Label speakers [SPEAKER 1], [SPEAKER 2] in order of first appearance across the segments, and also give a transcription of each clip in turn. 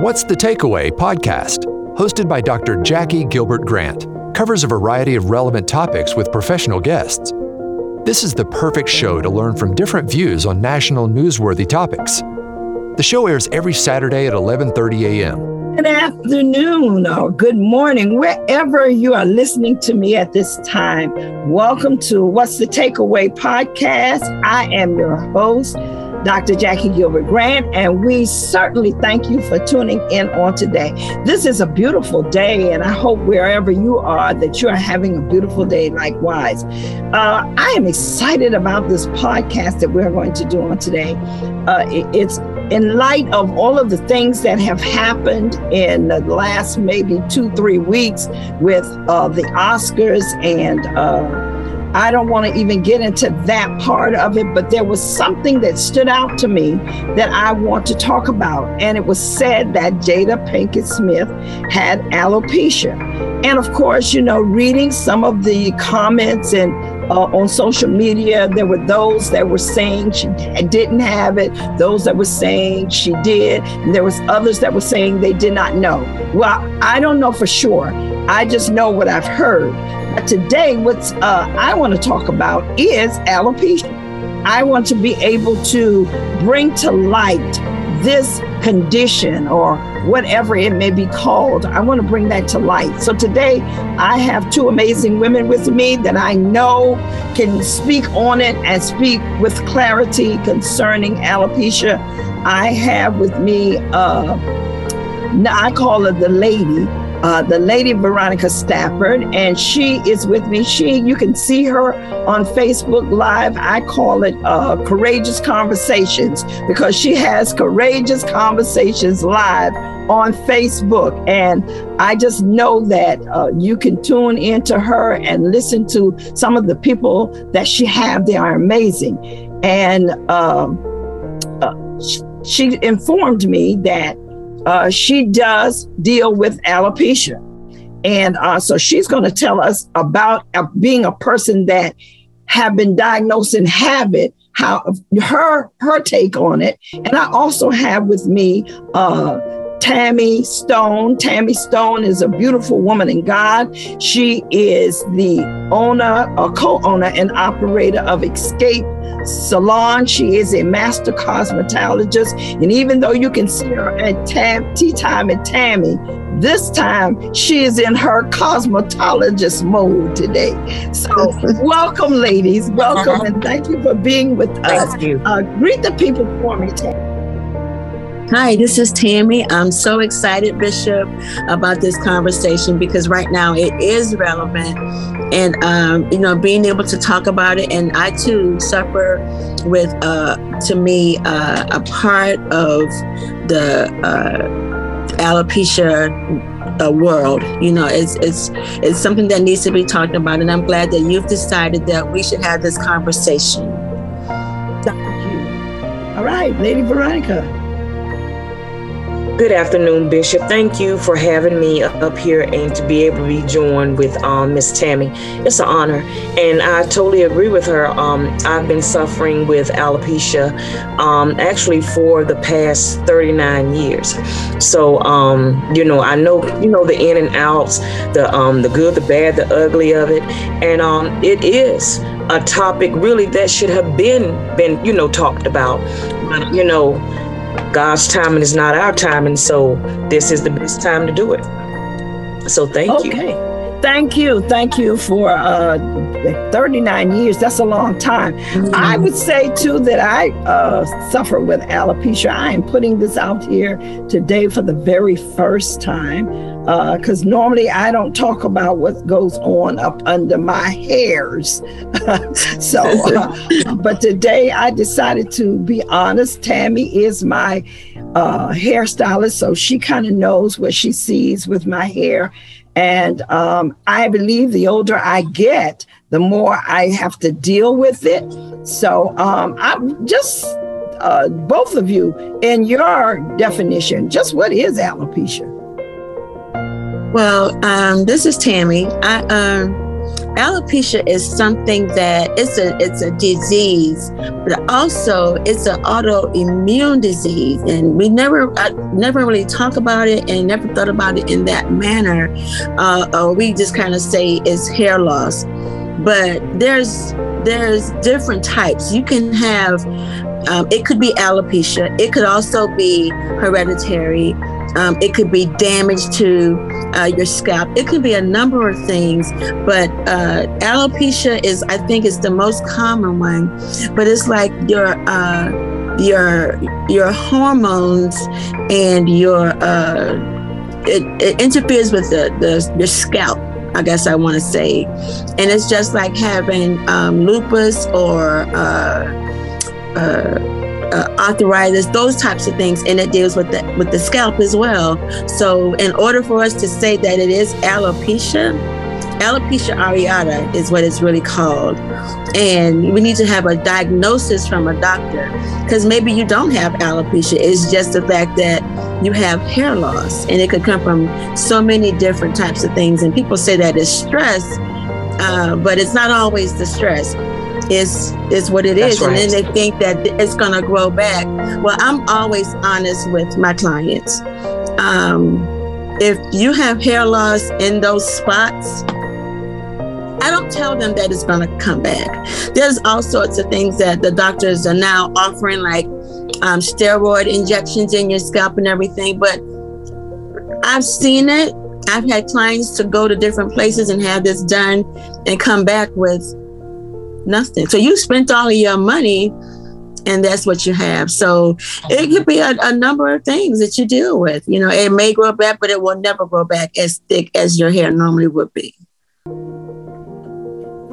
[SPEAKER 1] What's the Takeaway podcast, hosted by Dr. Jackie Gilbert Grant, covers a variety of relevant topics with professional guests. This is the perfect show to learn from different views on national newsworthy topics. The show airs every Saturday at 11:30 a.m.
[SPEAKER 2] Good afternoon or good morning, wherever you are listening to me at this time. Welcome to What's the Takeaway podcast. I am your host, Dr. Jackie Gilbert Grant, and we certainly thank you for tuning in on today. This is a beautiful day, and I hope wherever you are that you are having a beautiful day likewise. Uh, I am excited about this podcast that we're going to do on today. Uh, it, it's in light of all of the things that have happened in the last maybe two, three weeks with uh, the Oscars and uh, I don't want to even get into that part of it, but there was something that stood out to me that I want to talk about. And it was said that Jada Pinkett Smith had alopecia. And of course, you know, reading some of the comments and uh, on social media, there were those that were saying she didn't have it, those that were saying she did, and there was others that were saying they did not know. Well, I don't know for sure. I just know what I've heard. Today, what's uh, I want to talk about is alopecia. I want to be able to bring to light this condition or whatever it may be called. I want to bring that to light. So today I have two amazing women with me that I know can speak on it and speak with clarity concerning alopecia. I have with me, uh, I call her the lady uh, the lady Veronica Stafford, and she is with me. She, you can see her on Facebook Live. I call it uh, Courageous Conversations because she has Courageous Conversations Live on Facebook. And I just know that uh, you can tune into her and listen to some of the people that she have. They are amazing. And um, uh, she informed me that uh, she does deal with alopecia. And uh, so she's going to tell us about uh, being a person that have been diagnosed and have it, how her her take on it. And I also have with me uh, Tammy Stone. Tammy Stone is a beautiful woman in God. She is the owner, or co-owner, and operator of Xscape Salon. She is a master cosmetologist. And even though you can see her at Tam- Tee Time at Tammy, this time she is in her cosmetologist mode today. So, welcome, ladies. Welcome, and thank you for being with us.
[SPEAKER 3] Thank you.
[SPEAKER 2] Uh, greet the people for me, Tammy.
[SPEAKER 3] Hi, this is Tammy. I'm so excited, Bishop, about this conversation because right now it is relevant. And, um, you know, being able to talk about it. And I too suffer with, uh, to me, uh, a part of the uh, alopecia uh, world. You know, it's it's it's something that needs to be talked about, and I'm glad that you've decided that we should have this conversation.
[SPEAKER 2] Thank you. All right, Lady Veronica.
[SPEAKER 4] Good afternoon, Bishop. Thank you for having me up here and to be able to be joined with um, Miss Tammy. It's an honor, and I totally agree with her. Um, I've been suffering with alopecia um, actually for the past 39 years. So, um, you know, I know you know the in and outs, the um, the good, the bad, the ugly of it, and um, it is a topic really that should have been been you know talked about. But you know God's timing is not our timing, so this is the best time to do it. So thank
[SPEAKER 2] okay. you.
[SPEAKER 4] Okay.
[SPEAKER 2] Thank you. Thank you for uh, 39 years. That's a long time. Mm-hmm. I would say, too, that I uh, suffer with alopecia. I am putting this out here today for the very first time because uh, normally I don't talk about what goes on up under my hairs. so, uh, but today I decided to be honest. Tammy is my uh, hairstylist, so she kind of knows what she sees with my hair. And um, I believe the older I get, the more I have to deal with it. So um, I'm just uh, both of you in your definition, just what is alopecia?
[SPEAKER 3] Well, um, this is Tammy. I um, alopecia is something that it's a it's a disease, but also it's an autoimmune disease, and we never I never really talk about it and never thought about it in that manner. Uh, we just kind of say it's hair loss, but there's there's different types. You can have um, it could be alopecia. It could also be hereditary. Um, it could be damage to uh, your scalp. It could be a number of things, but uh, alopecia is, I think, is the most common one. But it's like your uh, your your hormones and your uh, it, it interferes with the, the your scalp. I guess I want to say, and it's just like having um, lupus or uh, arthritis, those types of things, and it deals with the with the scalp as well. So, in order for us to say that it is alopecia, alopecia areata is what it's really called, and we need to have a diagnosis from a doctor because maybe you don't have alopecia. It's just the fact that you have hair loss, and it could come from so many different types of things. And people say that it's stress, uh, but it's not always the stress is is what it That's is, right. and then they think that it's going to grow back. Well, I'm always honest with my clients. Um, if you have hair loss in those spots, I don't tell them that it's going to come back. There's all sorts of things that the doctors are now offering, like um, steroid injections in your scalp and everything. But I've seen it. I've had clients to go to different places and have this done and come back with nothing. So you spent all of your money and that's what you have. So it could be a, a, number of things that you deal with. You know, it may grow back, but it will never grow back as thick as your hair normally would be.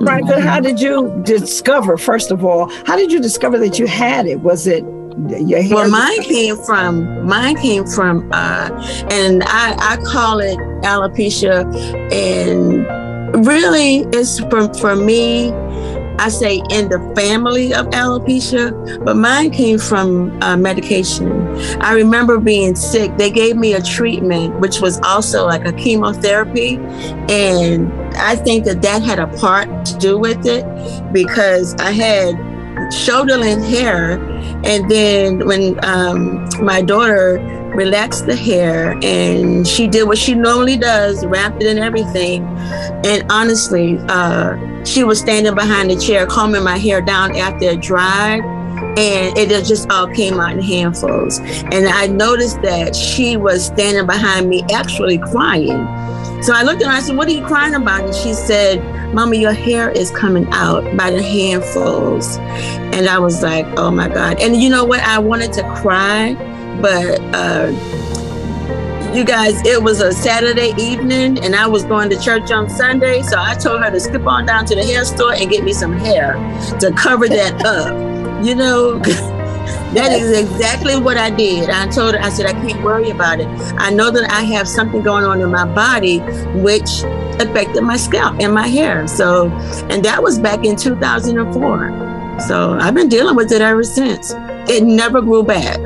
[SPEAKER 2] Right, but how did you discover, first of all, how did you discover that you had it? Was it your hair?
[SPEAKER 3] Well, mine came from, mine came from, uh, and I, I call it alopecia. And really, it's for, for me, I say in the family of alopecia, but mine came from uh, medication. I remember being sick. They gave me a treatment, which was also like a chemotherapy. And I think that that had a part to do with it because I had shoulder length hair. And then when um, my daughter relaxed the hair and she did what she normally does, wrapped it in everything. And honestly, uh, she was standing behind the chair, combing my hair down after it dried. And it just all came out in handfuls. And I noticed that she was standing behind me, actually crying. So I looked at her and I said, What are you crying about? And she said, Mama, your hair is coming out by the handfuls. And I was like, Oh my God. And you know what? I wanted to cry, but uh, you guys, it was a Saturday evening and I was going to church on Sunday. So I told her to skip on down to the hair store and get me some hair to cover that up. You know, that is exactly what I did. I told her, I said, I can't worry about it. I know that I have something going on in my body which affected my scalp and my hair. So, and that was back in 2004. So I've been dealing with it ever since. It never grew back.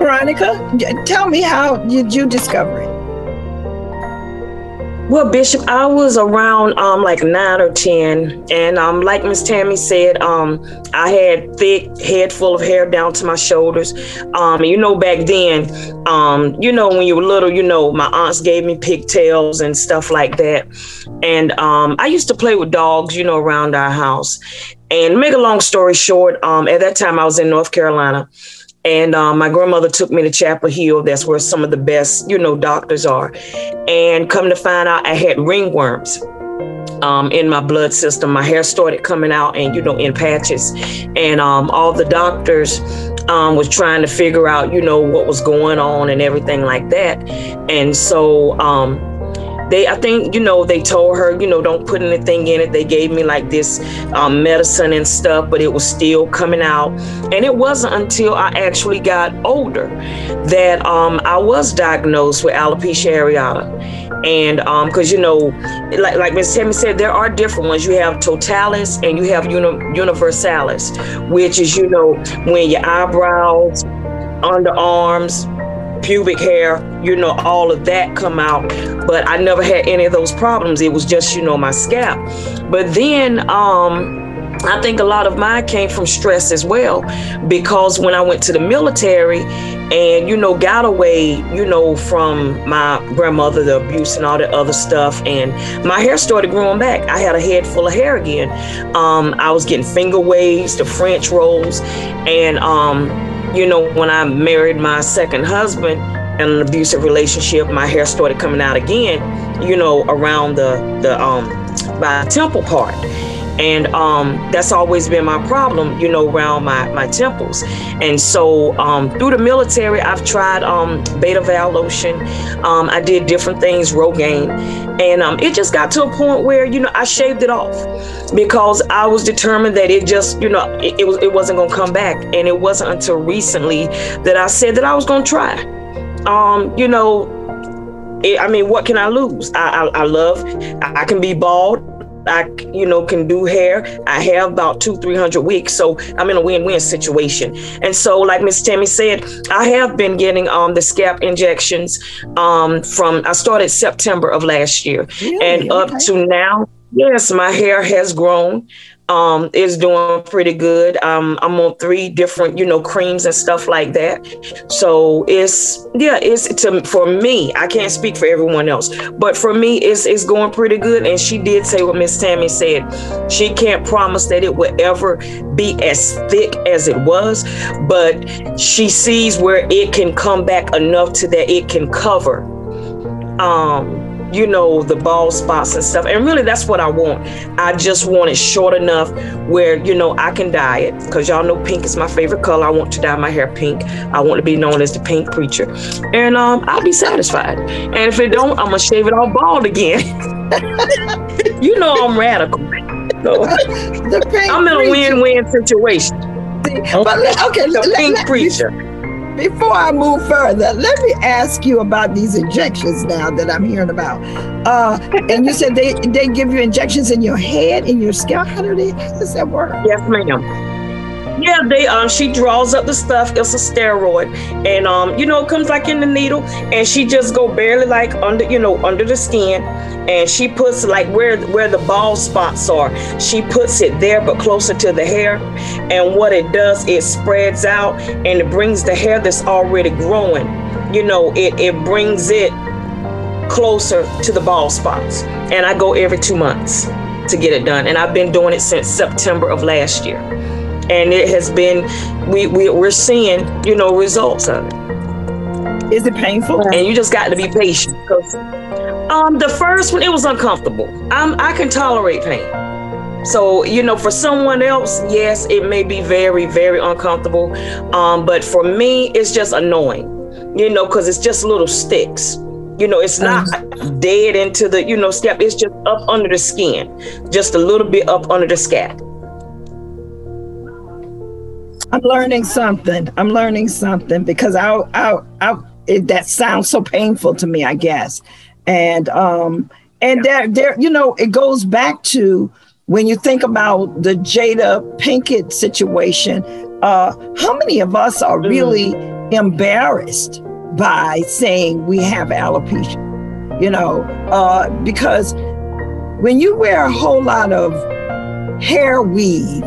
[SPEAKER 2] Veronica, tell me how did you discover it?
[SPEAKER 4] Well, Bishop, I was around um, like nine or ten, and um, like Miss Tammy said, um, I had thick head full of hair down to my shoulders. Um, you know, back then, um, you know, when you were little, you know, my aunts gave me pigtails and stuff like that, and um, I used to play with dogs, you know, around our house. And make a long story short, at that time I was in North Carolina and um, my grandmother took me to Chapel Hill. That's where some of the best, you know, doctors are. And come to find out, I had ringworms um, in my blood system. My hair started coming out, and you know, in patches. And um, all the doctors um, was trying to figure out, you know, what was going on and everything like that. And so um, they i think you know they told her you know don't put anything in it. They gave me like this um, medicine and stuff but it was still coming out. And it wasn't until i actually got older that um, i was diagnosed with alopecia areata. And because um, you know like like Ms. Tammy said there are different ones. You have totalis and you have uni- universalis which is you know when your eyebrows underarms pubic hair, you know, all of that come out. But I never had any of those problems. It was just, you know, my scalp. But then, um, I think a lot of mine came from stress as well, because when I went to the military and, you know, got away, you know, from my grandmother, the abuse and all that other stuff, and my hair started growing back. I had a head full of hair again. Um, I was getting finger waves, the French rolls, and, um, you know, when I married my second husband in an abusive relationship, my hair started coming out again, you know, around the, the, um, by temple part and um, that's always been my problem, you know, around my, my temples. And so um, through the military, I've tried um, Betaval lotion. Um, I did different things, Rogaine, and um, it just got to a point where you know I shaved it off because I was determined that it just you know it, it was it wasn't to come back. And it wasn't until recently that I said that I was to try. Um, you know, I mean, what can I lose? I, I, I love, I can be bald. I, you know, can do hair. I have about two, three hundred weeks, so I'm in a win-win situation. And so, like Miss Tammy said, I have been getting um the scalp injections um from I started September of last year, really? and up to now, yes, my hair has grown um, is doing pretty good. Um, I'm on three different, you know, creams and stuff like that. So it's yeah, it's to for me. I can't speak for everyone else, but for me, it's it's going pretty good. And she did say what Miss Tammy said. She can't promise that it will ever be as thick as it was, but she sees where it can come back enough to that it can cover. Um, you know, the bald spots and stuff. And really, that's what I want. I just want it short enough where, you know, I can dye it because y'all know pink is my favorite color. I want to dye my hair pink. I want to be known as the pink preacher. And um, I'll be satisfied. And if it don't, I'm going to shave it all bald again. you know, I'm radical. So, I'm in a win win situation.
[SPEAKER 2] But okay, the
[SPEAKER 4] pink preacher
[SPEAKER 2] before I move further, let me ask you about these injections now that I'm hearing about. Uh, and you said they they give you injections in your head, in your scalp. How do they? How does that work?
[SPEAKER 4] Yes, ma'am. Yeah, they um she draws up the stuff. It's a steroid, and um you know it comes like in the needle, and she just go barely like under you know under the skin, and she puts like where where the bald spots are. She puts it there, but closer to the hair, and what it does it spreads out. And it brings the hair that's already growing. You know it it brings it closer to the bald spots, and I go every two months to get it done, and I've been doing it since September of last year and it has been we, we we're seeing you know results of it.
[SPEAKER 2] Is it painful?
[SPEAKER 4] And you just got to be patient um the first one it was uncomfortable. I'm i can tolerate pain. So you know for someone else yes it may be very very uncomfortable. Um but for me it's just annoying you know because it's just little sticks. You know it's not mm-hmm. dead into the you know scalp it's just up under the skin just a little bit up under the scalp
[SPEAKER 2] I'm learning something. I'm learning something because I, I, I it, that sounds so painful to me, I guess. And um, and there, there, you know, it goes back to when you think about the Jada Pinkett situation. Uh, how many of us are really mm. embarrassed by saying we have alopecia? You know, uh, because when you wear a whole lot of hair weave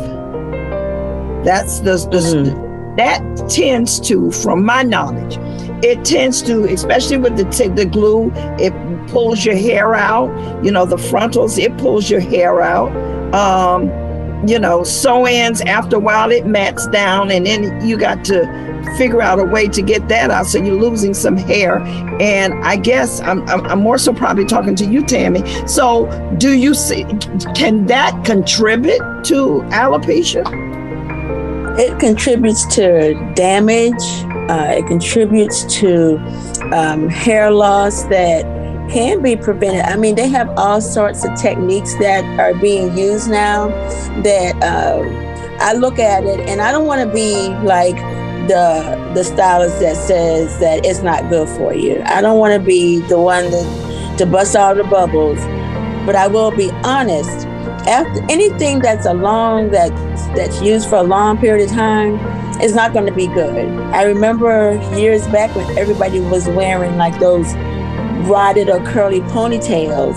[SPEAKER 2] that's the, the mm-hmm. that tends to, from my knowledge, it tends to, especially with the the glue, it pulls your hair out. You know, the frontals, it pulls your hair out. Um, you know, sew-ins after a while it mats down, and then you got to figure out a way to get that out. So you're losing some hair. And I guess I'm, I'm, I'm more so probably talking to you, Tammy. So do you see, can that contribute to alopecia?
[SPEAKER 3] It contributes to damage. Uh, it contributes to um, hair loss that can be prevented. I mean, they have all sorts of techniques that are being used now that uh, I look at it and I don't want to be like the the stylist that says that it's not good for you. I don't want to be the one that to bust all the bubbles, but I will be honest after anything that's a long that that's used for a long period of time is not going to be good. I remember years back when everybody was wearing like those rotted or curly ponytails,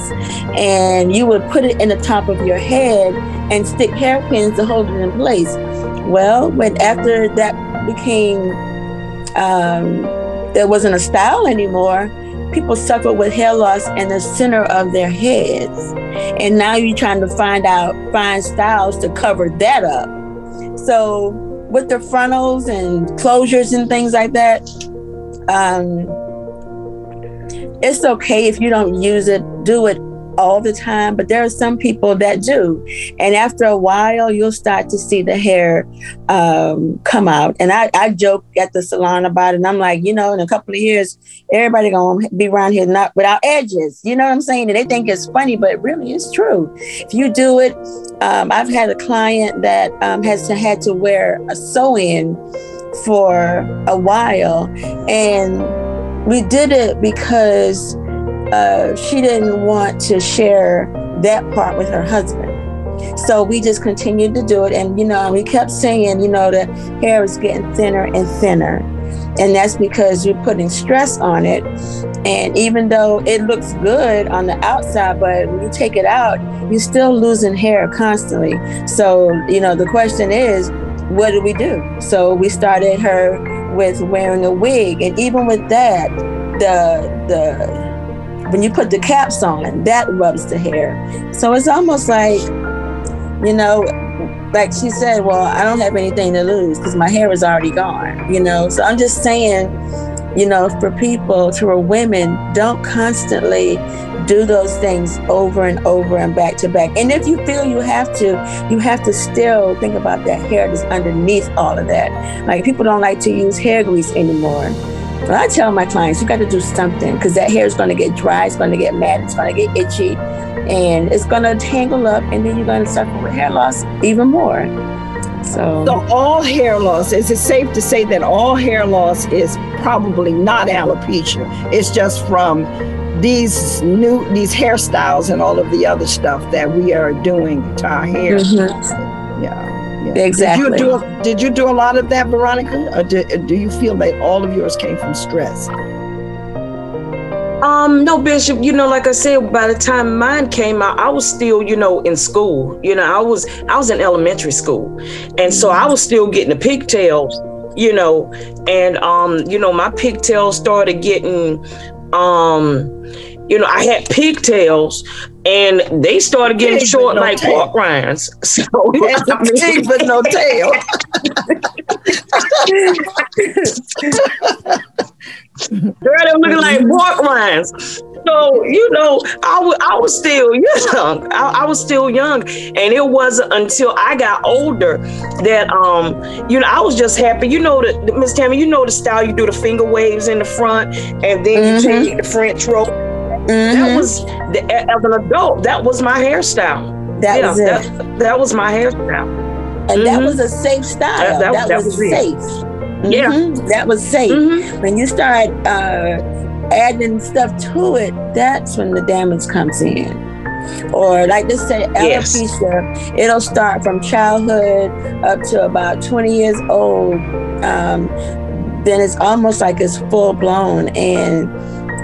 [SPEAKER 3] and you would put it in the top of your head and stick hairpins to hold it in place. Well, when after that became um, there wasn't a style anymore, people suffer with hair loss in the center of their heads, and now you're trying to find out find styles to cover that up. So with the frontals and closures and things like that. Um, it's okay if you don't use it, do it all the time, but there are some people that do. And after a while, you'll start to see the hair um, come out. And I, I joke at the salon about it. And I'm like, you know, in a couple of years, everybody gonna be around here not without edges. You know what I'm saying? And they think it's funny, but really it's true. If you do it, um, I've had a client that um, has to, had to wear a sew-in for a while, and we did it because uh, she didn't want to share that part with her husband. So we just continued to do it. And, you know, we kept saying, you know, the hair is getting thinner and thinner. And that's because you're putting stress on it. And even though it looks good on the outside, but when you take it out, you're still losing hair constantly. So, you know, the question is, what do we do? So we started her with wearing a wig. And even with that, the the when you put the caps on, that rubs the hair. So it's almost like, you know, like she said, well, I don't have anything to lose because my hair is already gone, you know. So I'm just saying, you know, for people, for women, don't constantly do those things over and over and back to back. And if you feel you have to, you have to still think about that hair that's underneath all of that. Like people don't like to use hair grease anymore. But I tell my clients, you got to do something because that hair is going to get dry, it's going to get mad, it's going to get itchy, and it's going to tangle up, and then you're going to suffer with hair loss even more. So,
[SPEAKER 2] so all hair loss is it safe to say that all hair loss is probably not alopecia? It's just from these new these hairstyles and all of the other stuff that we are doing to our hair. Mm-hmm.
[SPEAKER 3] Yeah. Exactly.
[SPEAKER 2] Did you, do, did you do a lot of that, Veronica? Or do, do you feel that all of yours came from stress?
[SPEAKER 4] Um, no, Bishop, you know, like I said, by the time mine came out, I was still, you know, in school. You know, I was I was in elementary school. And so I was still getting the pigtails, you know, and um, you know, my pigtails started getting um you know, I had pigtails and they started getting pig short no like tail. pork rinds. So
[SPEAKER 2] I mean, pig but no tail.
[SPEAKER 4] Girl, they looking like pork rinds. So, you know, I, w- I was still young. I, I was still young. And it wasn't until I got older that, um, you know, I was just happy. You know, the, Miss Tammy, you know the style you do the finger waves in the front and then mm-hmm. you take the French rope Mm-hmm. That was as an adult. That was my hairstyle.
[SPEAKER 3] That yeah, was it.
[SPEAKER 4] That, that, was my hairstyle,
[SPEAKER 3] and mm-hmm. that was a safe style. That, that, that was, was, safe. Mm-hmm.
[SPEAKER 4] Yeah,
[SPEAKER 3] that was safe. Mm-hmm. When you start uh, adding stuff to it, that's when the damage comes in. Or like this say alopecia, yes. it'll start from childhood up to about 20 years old. Um, then it's almost like it's full blown and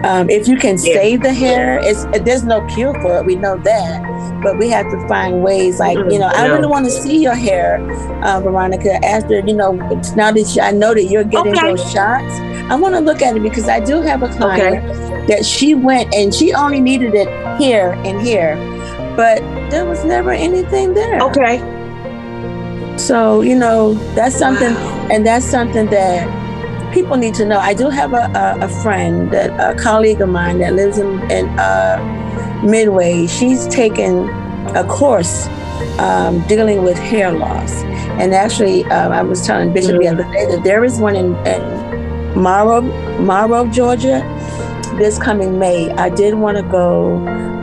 [SPEAKER 3] um, if you can yeah. save the hair, it's there's no cure for it. We know that, but we have to find ways. Like you know, I really want to see your hair, uh, Veronica. After you know, now that you, I know that you're getting okay. those shots, I want to look at it because I do have a client okay. that she went and she only needed it here and here, but there was never anything there.
[SPEAKER 4] Okay.
[SPEAKER 3] So you know, that's something, wow. and that's something that people need to know. I do have a, a, a friend, that, a colleague of mine that lives in, in uh, Midway. She's taken a course um, dealing with hair loss. And actually, uh, I was telling Bishop mm-hmm. the other day that there is one in, in Morrow, Morrow, Georgia, this coming May. I did want to go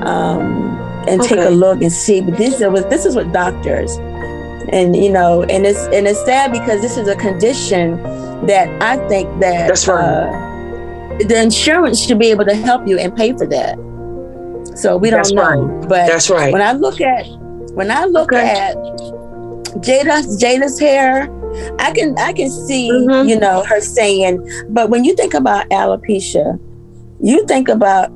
[SPEAKER 3] um, and okay. take a look and see, but this was this is with doctors, and you know, and it's and it's sad because this is a condition that I think that
[SPEAKER 4] that's right. Uh,
[SPEAKER 3] the insurance should be able to help you and pay for that. So we don't
[SPEAKER 4] that's
[SPEAKER 3] know,
[SPEAKER 4] right.
[SPEAKER 3] but
[SPEAKER 4] that's right.
[SPEAKER 3] When I look at when I look
[SPEAKER 4] Okay.
[SPEAKER 3] at Jada's Jada's hair, I can I can see
[SPEAKER 4] Mhm.
[SPEAKER 3] you know her saying, but when you think about alopecia, you think about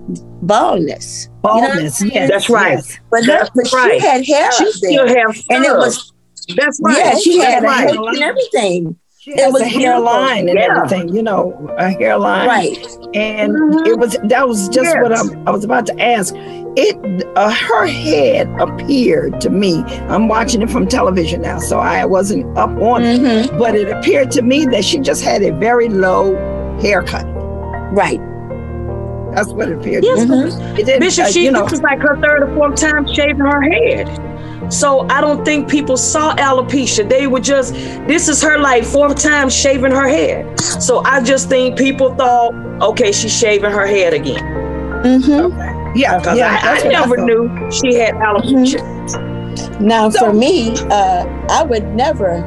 [SPEAKER 3] baldness. You know I'm
[SPEAKER 2] Baldness,
[SPEAKER 3] saying?
[SPEAKER 2] yes.
[SPEAKER 4] That's right.
[SPEAKER 2] yes.
[SPEAKER 3] But, her,
[SPEAKER 4] That's
[SPEAKER 3] but
[SPEAKER 4] right.
[SPEAKER 3] she had hair
[SPEAKER 4] She still
[SPEAKER 3] there,
[SPEAKER 4] have
[SPEAKER 3] and it was
[SPEAKER 4] That's right.
[SPEAKER 3] yeah, she
[SPEAKER 2] That's
[SPEAKER 3] had
[SPEAKER 2] right.
[SPEAKER 3] hair and everything.
[SPEAKER 2] She
[SPEAKER 3] It was
[SPEAKER 2] a hairline and
[SPEAKER 4] Yeah.
[SPEAKER 2] everything, you know, a hairline.
[SPEAKER 3] Right.
[SPEAKER 2] And
[SPEAKER 4] Mhm.
[SPEAKER 2] it was that was just
[SPEAKER 4] Yes.
[SPEAKER 2] what I'm, I was about to ask. It uh, her head appeared to me. I'm watching it from television now, so I wasn't up on it.
[SPEAKER 3] Mhm.
[SPEAKER 2] But it appeared to me that she just had a very low haircut.
[SPEAKER 3] Right.
[SPEAKER 2] That's what it appeared.
[SPEAKER 4] Yes,
[SPEAKER 2] to me.
[SPEAKER 3] Mhm.
[SPEAKER 2] It
[SPEAKER 4] Bishop,
[SPEAKER 2] uh,
[SPEAKER 4] she
[SPEAKER 2] you know,
[SPEAKER 4] this was like her third or fourth time shaving her head. So I don't think people saw alopecia. They were just, this is her like fourth time shaving her head. So I just think people thought, okay, she's shaving her head again.
[SPEAKER 3] Mm-hmm.
[SPEAKER 2] yeah,
[SPEAKER 4] Because
[SPEAKER 2] yeah.
[SPEAKER 4] I, I never
[SPEAKER 2] thought.
[SPEAKER 4] knew she had alopecia.
[SPEAKER 3] Now,
[SPEAKER 2] So-
[SPEAKER 3] for me, uh, I would never.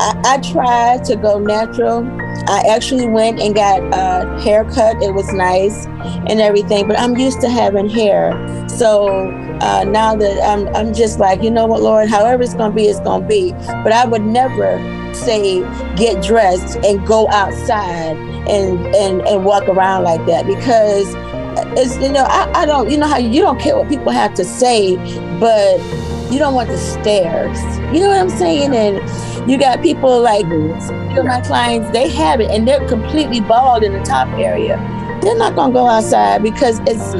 [SPEAKER 3] I, I tried to go natural. I actually went and got a haircut. It was nice and everything, but I'm used to having hair. So uh, now that I'm, I'm just like, you know what, Lord, however it's gonna be, it's gonna be. But I would never say get dressed and go outside and and and walk around like that because it's you know I, I don't you know how you don't care what people have to say, but you don't want the stares. You know what I'm saying? And you got people like my clients, they have it and they're completely bald in the top area. They're not gonna go outside because it's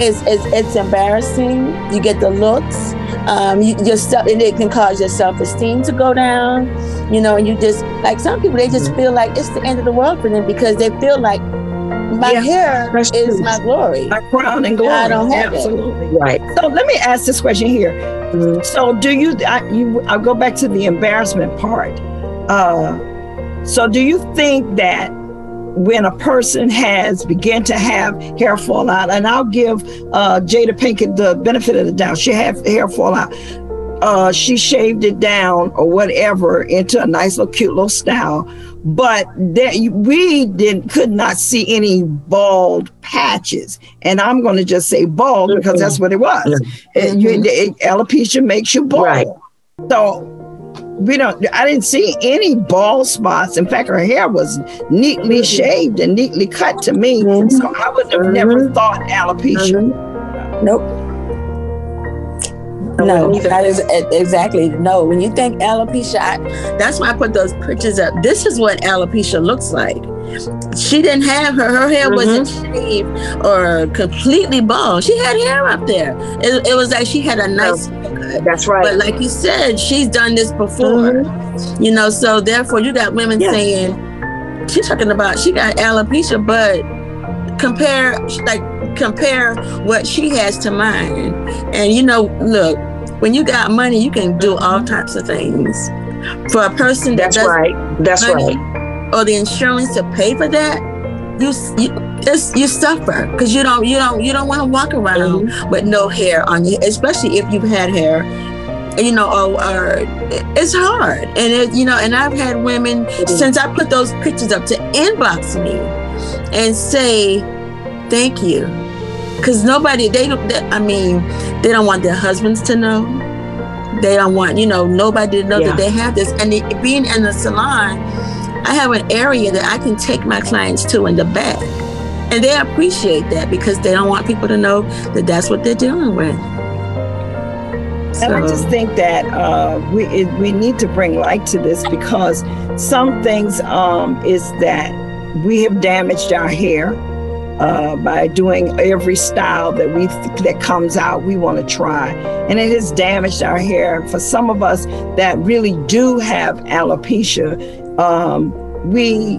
[SPEAKER 3] it's it's, it's embarrassing. You get the looks. Um, you, your self, and it can cause your self esteem to go down. You know, and you just like some people, they just feel like it's the end of the world for them because they feel like my
[SPEAKER 2] Yeah,
[SPEAKER 3] hair is
[SPEAKER 4] true.
[SPEAKER 3] my glory.
[SPEAKER 2] My crown and glory.
[SPEAKER 3] I don't have it.
[SPEAKER 2] Absolutely.
[SPEAKER 4] Right.
[SPEAKER 2] So let me ask this question here.
[SPEAKER 4] Mhm.
[SPEAKER 2] So do you? I, you I'll go back to the embarrassment part. Uh, so do you think that when a person has begun to have hair fall out, and I'll give uh, Jada Pinkett the benefit of the doubt, she had hair fall out. Uh, she shaved it down or whatever into a nice little cute little style, but that we didn't could not see any bald patches. And I'm going to just say bald because that's what it was. It- you- it- alopecia makes you bald.
[SPEAKER 4] Right.
[SPEAKER 2] So we don't. I didn't see any bald spots. In fact, her hair was neatly mm-hmm. shaved and neatly cut to me.
[SPEAKER 3] Mhm.
[SPEAKER 2] So I would have never mm-hmm. thought alopecia. Mm-hmm.
[SPEAKER 3] Nope. No, that is exactly no. When you think alopecia, I, that's why I put those pictures up. This is what alopecia looks like. She didn't have her. Her hair wasn't mm-hmm. shaved or completely bald. She had hair up there. It, it was like she had a oh, nice haircut.
[SPEAKER 4] That's right.
[SPEAKER 3] But like you said, she's done this before. Mm-hmm. You know, so therefore you got women
[SPEAKER 4] Yeah.
[SPEAKER 3] saying she's talking about she got alopecia, but compare like compare what she has to mine. And you know, look, when you got money, you can do all mm-hmm. types of things. For a person that
[SPEAKER 4] That's right. That's
[SPEAKER 3] money
[SPEAKER 4] right.
[SPEAKER 3] Or the insurance to pay for that, you you it's, you suffer because you don't you don't you don't want to walk around
[SPEAKER 4] Mm-hmm.
[SPEAKER 3] with no hair on you, especially if you've had hair. You know, or, or it's hard, and it, you know, and I've had women
[SPEAKER 4] is.
[SPEAKER 3] since I put those pictures up to inbox me and say thank you, because nobody they don't. They, I mean, they don't want their husbands to know. They don't want you know nobody to know
[SPEAKER 4] Yeah.
[SPEAKER 3] that they have this, and it, being in the salon, I have an area that I can take my clients to in the back. And they appreciate that because they don't want people to know that that's what they're dealing with. So.
[SPEAKER 2] And I just think that uh, we it, we need to bring light to this because some things um, is that we have damaged our hair uh, by doing every style that we that comes out we want to try, and it has damaged our hair. For some of us that really do have alopecia, um, we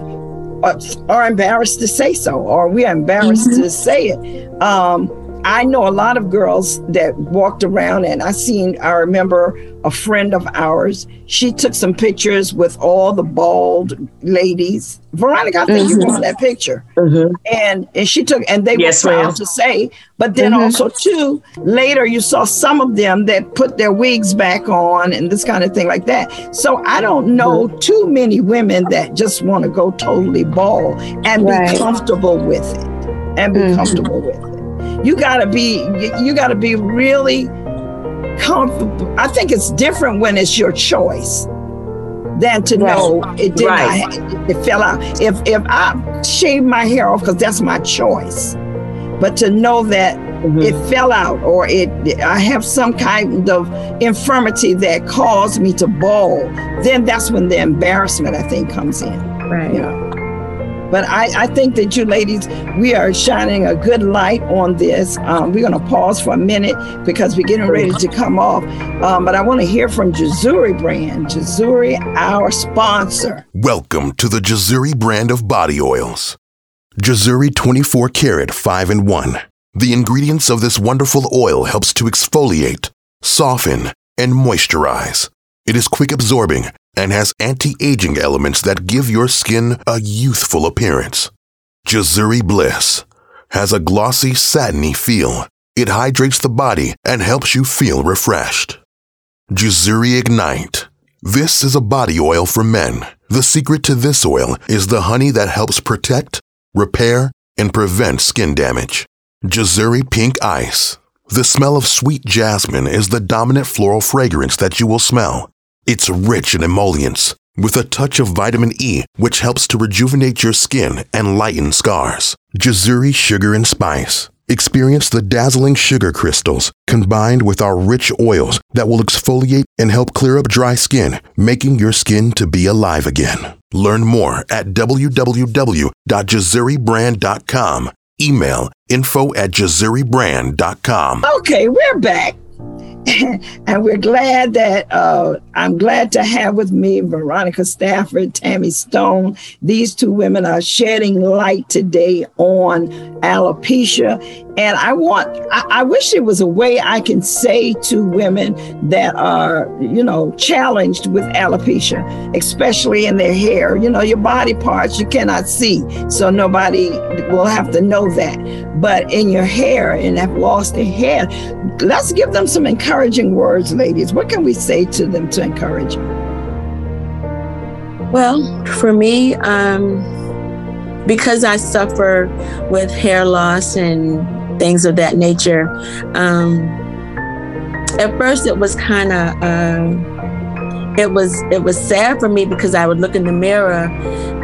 [SPEAKER 2] are, are embarrassed to say so, or we are embarrassed to say it. Um, I know a lot of girls that walked around, and I seen. I remember a friend of ours. She took some pictures with all the bald ladies. Veronica, I think you were on that picture,
[SPEAKER 4] Mhm.
[SPEAKER 2] and and she took, and they
[SPEAKER 4] Yes,
[SPEAKER 2] were proud
[SPEAKER 4] ma'am.
[SPEAKER 2] to say. But then
[SPEAKER 3] Mhm.
[SPEAKER 2] also too, later you saw some of them that put their wigs back on and this kind of thing like that. So I don't know too many women that just want to go totally bald and
[SPEAKER 3] Right.
[SPEAKER 2] be comfortable with it, and be
[SPEAKER 3] Mhm.
[SPEAKER 2] comfortable with it you gotta be you- you gotta be really comfortable. I think it's different when it's your choice than to right. know it did right. not, it fell out. If if I shave my hair off because that's my choice, but to know that mm-hmm. it fell out or it I have some kind of infirmity that caused me to bald, then that's when the embarrassment I think comes in.
[SPEAKER 3] Right. You know?
[SPEAKER 2] But I, I think that you ladies, we are shining a good light on this. Um, we're going to pause for a minute because we're getting ready to come off. Um, but I want to hear from Jazuri brand. Jazuri, our sponsor.
[SPEAKER 5] Welcome to the Jazuri brand of body oils. Jazuri 24 karat 5 in 1. The ingredients of this wonderful oil helps to exfoliate, soften, and moisturize. It is quick absorbing and has anti-aging elements that give your skin a youthful appearance. Jazuri Bliss has a glossy, satiny feel. It hydrates the body and helps you feel refreshed. Jazuri Ignite. This is a body oil for men. The secret to this oil is the honey that helps protect, repair, and prevent skin damage. Jazuri Pink Ice. The smell of sweet jasmine is the dominant floral fragrance that you will smell. It's rich in emollients with a touch of vitamin E, which helps to rejuvenate your skin and lighten scars. Jazuri Sugar and Spice. Experience the dazzling sugar crystals combined with our rich oils that will exfoliate and help clear up dry skin, making your skin to be alive again. Learn more at www.jazuribrand.com. Email info at jazuribrand.com.
[SPEAKER 2] Okay, we're back. and we're glad that uh, I'm glad to have with me Veronica Stafford, Tammy Stone. These two women are shedding light today on alopecia. And I want, I, I wish there was a way I can say to women that are, you know, challenged with alopecia, especially in their hair. You know, your body parts you cannot see, so nobody will have to know that. But in your hair and have lost their hair, let's give them some encouraging words, ladies. What can we say to them to encourage them?
[SPEAKER 3] Well, for me, um, because I suffer with hair loss and things of that nature, um, at first it was kind of uh, it was it was sad for me because I would look in the mirror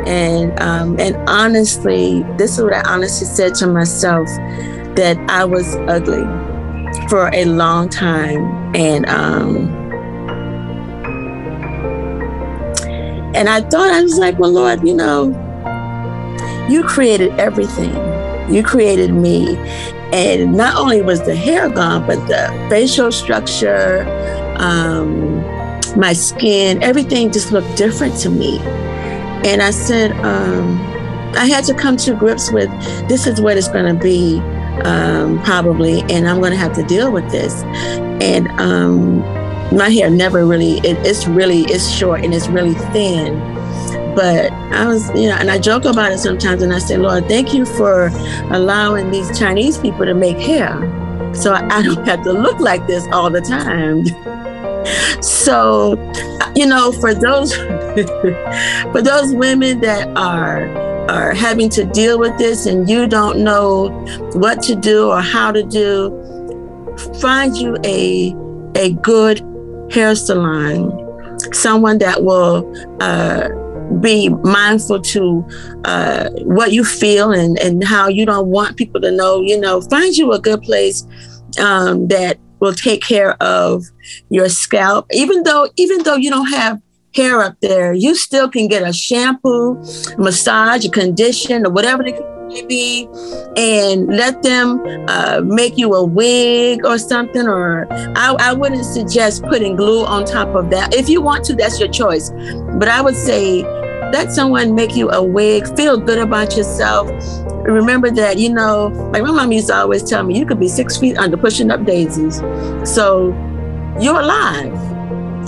[SPEAKER 3] and um, and honestly, this is what I honestly said to myself that I was ugly for a long time and um, and I thought I was like, well, Lord, you know, you created everything. You created me. And not only was the hair gone, but the facial structure, um, my skin, everything just looked different to me. And I said, um, I had to come to grips with this is what it's going to be, um, probably, and I'm going to have to deal with this. And um, my hair never really, it, it's really, it's short and it's really thin but I was, you know, and I joke about it sometimes and I say, Lord, thank you for allowing these Chinese people to make hair. So I don't have to look like this all the time. so, you know, for those for those women that are are having to deal with this and you don't know what to do or how to do, find you a a good hair salon, someone that will uh, be mindful to uh, what you feel and, and how you don't want people to know, you know, find you a good place um, that will take care of your scalp. Even though, even though you don't have hair up there, you still can get a shampoo, massage, a condition, or whatever the may be, and let them uh, make you a wig or something. Or I, I wouldn't suggest putting glue on top of that. If you want to, that's your choice. But I would say let someone make you a wig, feel good about yourself. Remember that, you know, like my mom used to always tell me, you could be six feet under pushing up daisies. So you're alive.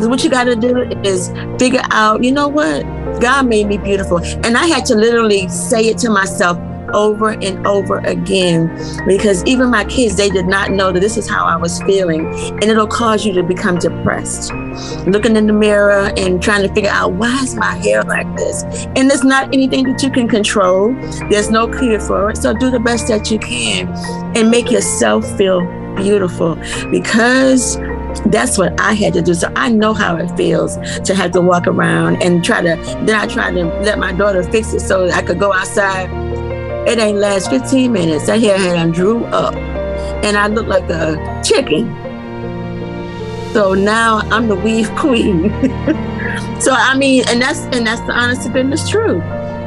[SPEAKER 3] What you got to do is figure out, you know what? God made me beautiful. And I had to literally say it to myself over and over again because even my kids they did not know that this is how I was feeling and it'll cause you to become depressed looking in the mirror and trying to figure out why is my hair like this and it's not anything that you can control there's no cure for it so do the best that you can and make yourself feel beautiful because that's what I had to do. So I know how it feels to have to walk around and try to. Then I tried to let my daughter fix it so I could go outside. It ain't last 15 minutes. That hair had drew up, and I look like a chicken. So now I'm the weave queen. so I mean, and that's and that's the honest to goodness truth.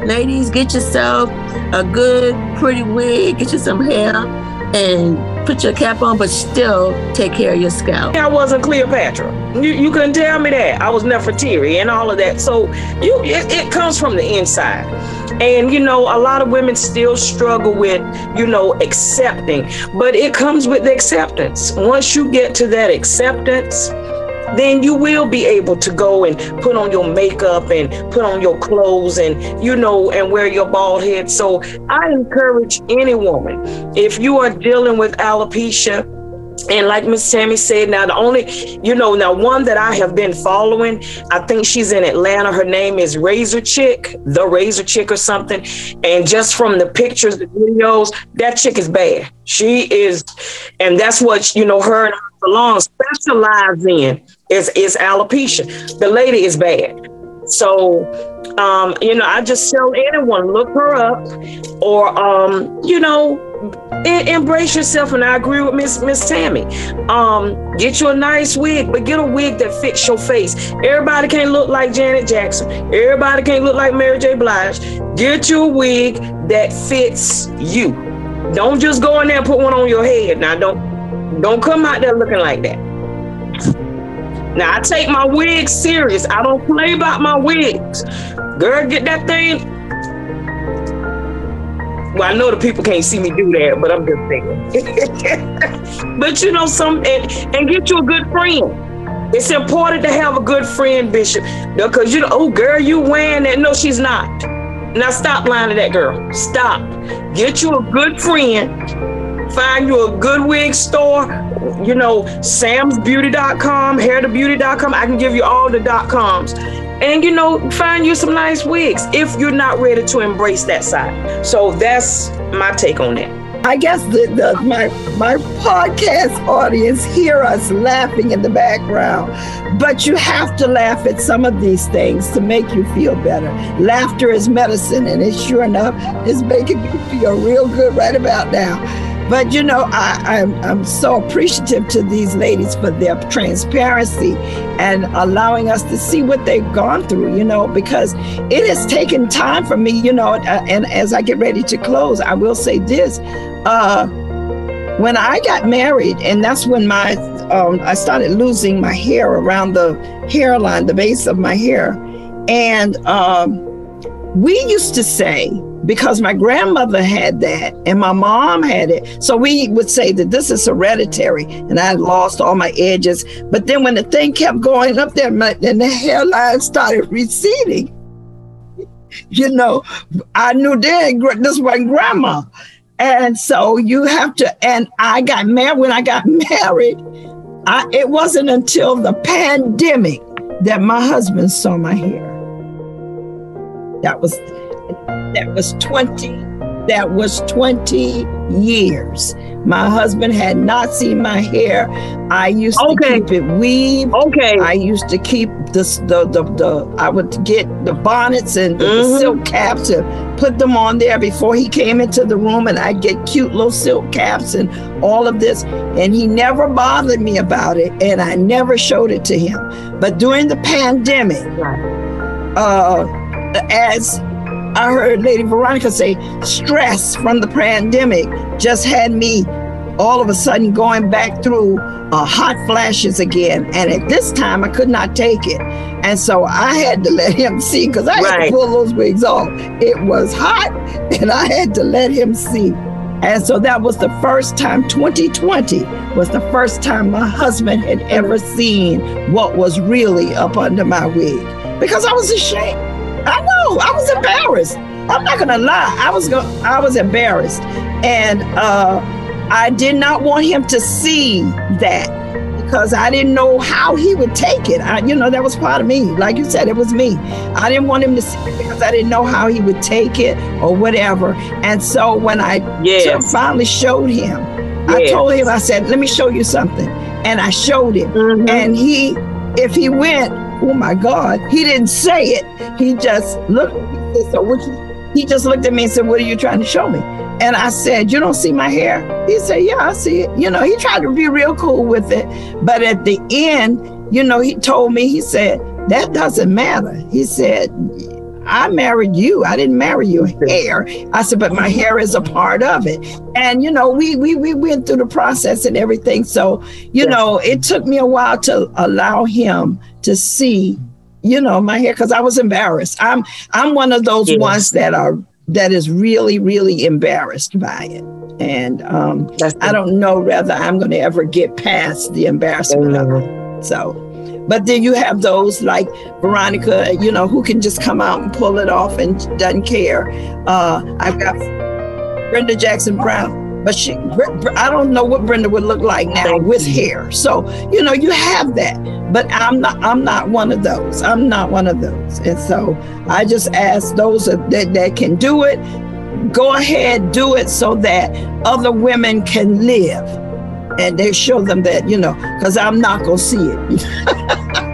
[SPEAKER 3] Ladies, get yourself a good, pretty wig, get you some hair, and put your cap on, but still take care of your scalp.
[SPEAKER 4] I wasn't Cleopatra. You, you couldn't tell me that. I was Nefertiti and all of that. So you it, it comes from the inside. And you know, a lot of women still struggle with, you know, accepting, but it comes with the acceptance. Once you get to that acceptance, then you will be able to go and put on your makeup and put on your clothes and you know and wear your bald head so i encourage any woman if you are dealing with alopecia and like Miss Tammy said, now the only, you know, now one that I have been following, I think she's in Atlanta. Her name is Razor Chick, the Razor Chick or something. And just from the pictures, the videos, that chick is bad. She is, and that's what you know her and her salon specialize in is is alopecia. The lady is bad. So, um, you know, I just tell anyone look her up, or um, you know, embrace yourself. And I agree with Miss Miss Tammy. Um, get you a nice wig, but get a wig that fits your face. Everybody can't look like Janet Jackson. Everybody can't look like Mary J. Blige. Get you a wig that fits you. Don't just go in there and put one on your head. Now, don't don't come out there looking like that. Now I take my wigs serious. I don't play about my wigs. Girl, get that thing. Well, I know the people can't see me do that, but I'm just saying. but you know, some and, and get you a good friend. It's important to have a good friend, Bishop, because you know, oh girl, you wearing that. No, she's not. Now stop lying to that girl. Stop. Get you a good friend find you a good wig store, you know, samsbeauty.com, hairtobeauty.com. I can give you all the dot coms. And you know, find you some nice wigs if you're not ready to embrace that side. So that's my take on that.
[SPEAKER 2] I guess the, the, my my podcast audience hear us laughing in the background, but you have to laugh at some of these things to make you feel better. Laughter is medicine, and it sure enough is making me feel real good right about now. But you know, I, am I'm, I'm so appreciative to these ladies for their transparency and allowing us to see what they've gone through, you know, because it has taken time for me, you know, uh, and as I get ready to close, I will say this. Uh, when I got married, and that's when my um, I started losing my hair around the hairline, the base of my hair, and um, we used to say because my grandmother had that and my mom had it. So we would say that this is hereditary and I lost all my edges. But then when the thing kept going up there my, and the hairline started receding, you know, I knew then this was grandma. And so you have to, and I got married, when I got married, I, it wasn't until the pandemic that my husband saw my hair. That was that was 20 that was 20 years. My husband had not seen my hair. I used okay. to keep it weave.
[SPEAKER 4] Okay.
[SPEAKER 2] I used to keep this the the, the I would get the bonnets and the, mm-hmm. the silk caps and put them on there before he came into the room and I'd get cute little silk caps and all of this. And he never bothered me about it and I never showed it to him. But during the pandemic, uh as I heard Lady Veronica say stress from the pandemic just had me all of a sudden going back through uh, hot flashes again. And at this time, I could not take it. And so I had to let him see because I right. had to pull those wigs off. It was hot and I had to let him see. And so that was the first time, 2020 was the first time my husband had ever seen what was really up under my wig because I was ashamed. I know. I was embarrassed. I'm not gonna lie. I was go- I was embarrassed, and uh, I did not want him to see that because I didn't know how he would take it. I, you know, that was part of me. Like you said, it was me. I didn't want him to see it because I didn't know how he would take it or whatever. And so when I yes. finally showed him, yes. I told him, I said, "Let me show you something." And I showed him.
[SPEAKER 3] Mhm.
[SPEAKER 2] And he, if he went, oh my God, he didn't say it. He just looked. He said, so he just looked at me and said, what are you trying to show me? And I said, you don't see my hair? He said, yeah, I see it. You know, he tried to be real cool with it. But at the end, you know, he told me, he said, that doesn't matter. He said, I married you. I didn't marry your hair. I said, but my hair is a part of it. And you know, we we we went through the process and everything. So, you know, it took me a while to allow him to see, you know, my hair because I was embarrassed. I'm I'm one of those ones that are that is really, really embarrassed by it. And um I don't know whether I'm gonna ever get past the embarrassment of it. So, but then you have those like Veronica, you know, who can just come out and pull it off and doesn't care. Uh, I've got Brenda Jackson Brown, but she, I don't know what Brenda would look like now with hair. So, you know, you have that, but I'm not, I'm not one of those. I'm not one of those. And so I just ask those that, that can do it, go ahead, do it so that other women can live and they show them that you know because i'm not gonna see it.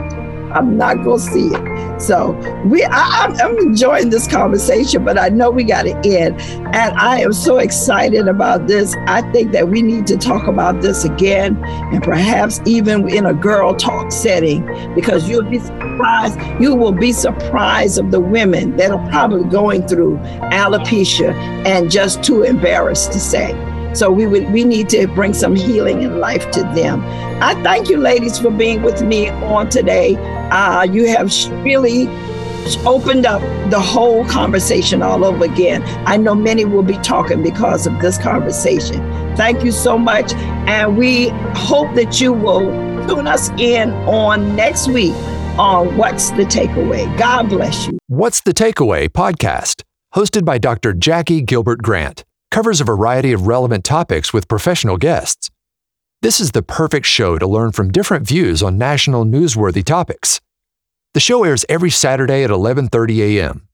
[SPEAKER 2] I'm not gonna see it. So we I, I'm, I'm enjoying this conversation but i know we got to end. And i am so excited about this. I think that we need to talk about this again and perhaps even in a girl talk setting because you'll be surprised. You will be surprised of the women that are probably going through alopecia and just too embarrassed to say so we would we need to bring some healing and life to them. I thank you, ladies, for being with me on today. Uh, you have really opened up the whole conversation all over again. I know many will be talking because of this conversation. Thank you so much, and we hope that you will tune us in on next week on What's the Takeaway. God bless you.
[SPEAKER 1] What's the Takeaway podcast, hosted by Dr. Jackie Gilbert Grant, covers a variety of relevant topics with professional guests. This is the perfect show to learn from different views on national newsworthy topics. The show airs every Saturday at 11:30 a.m.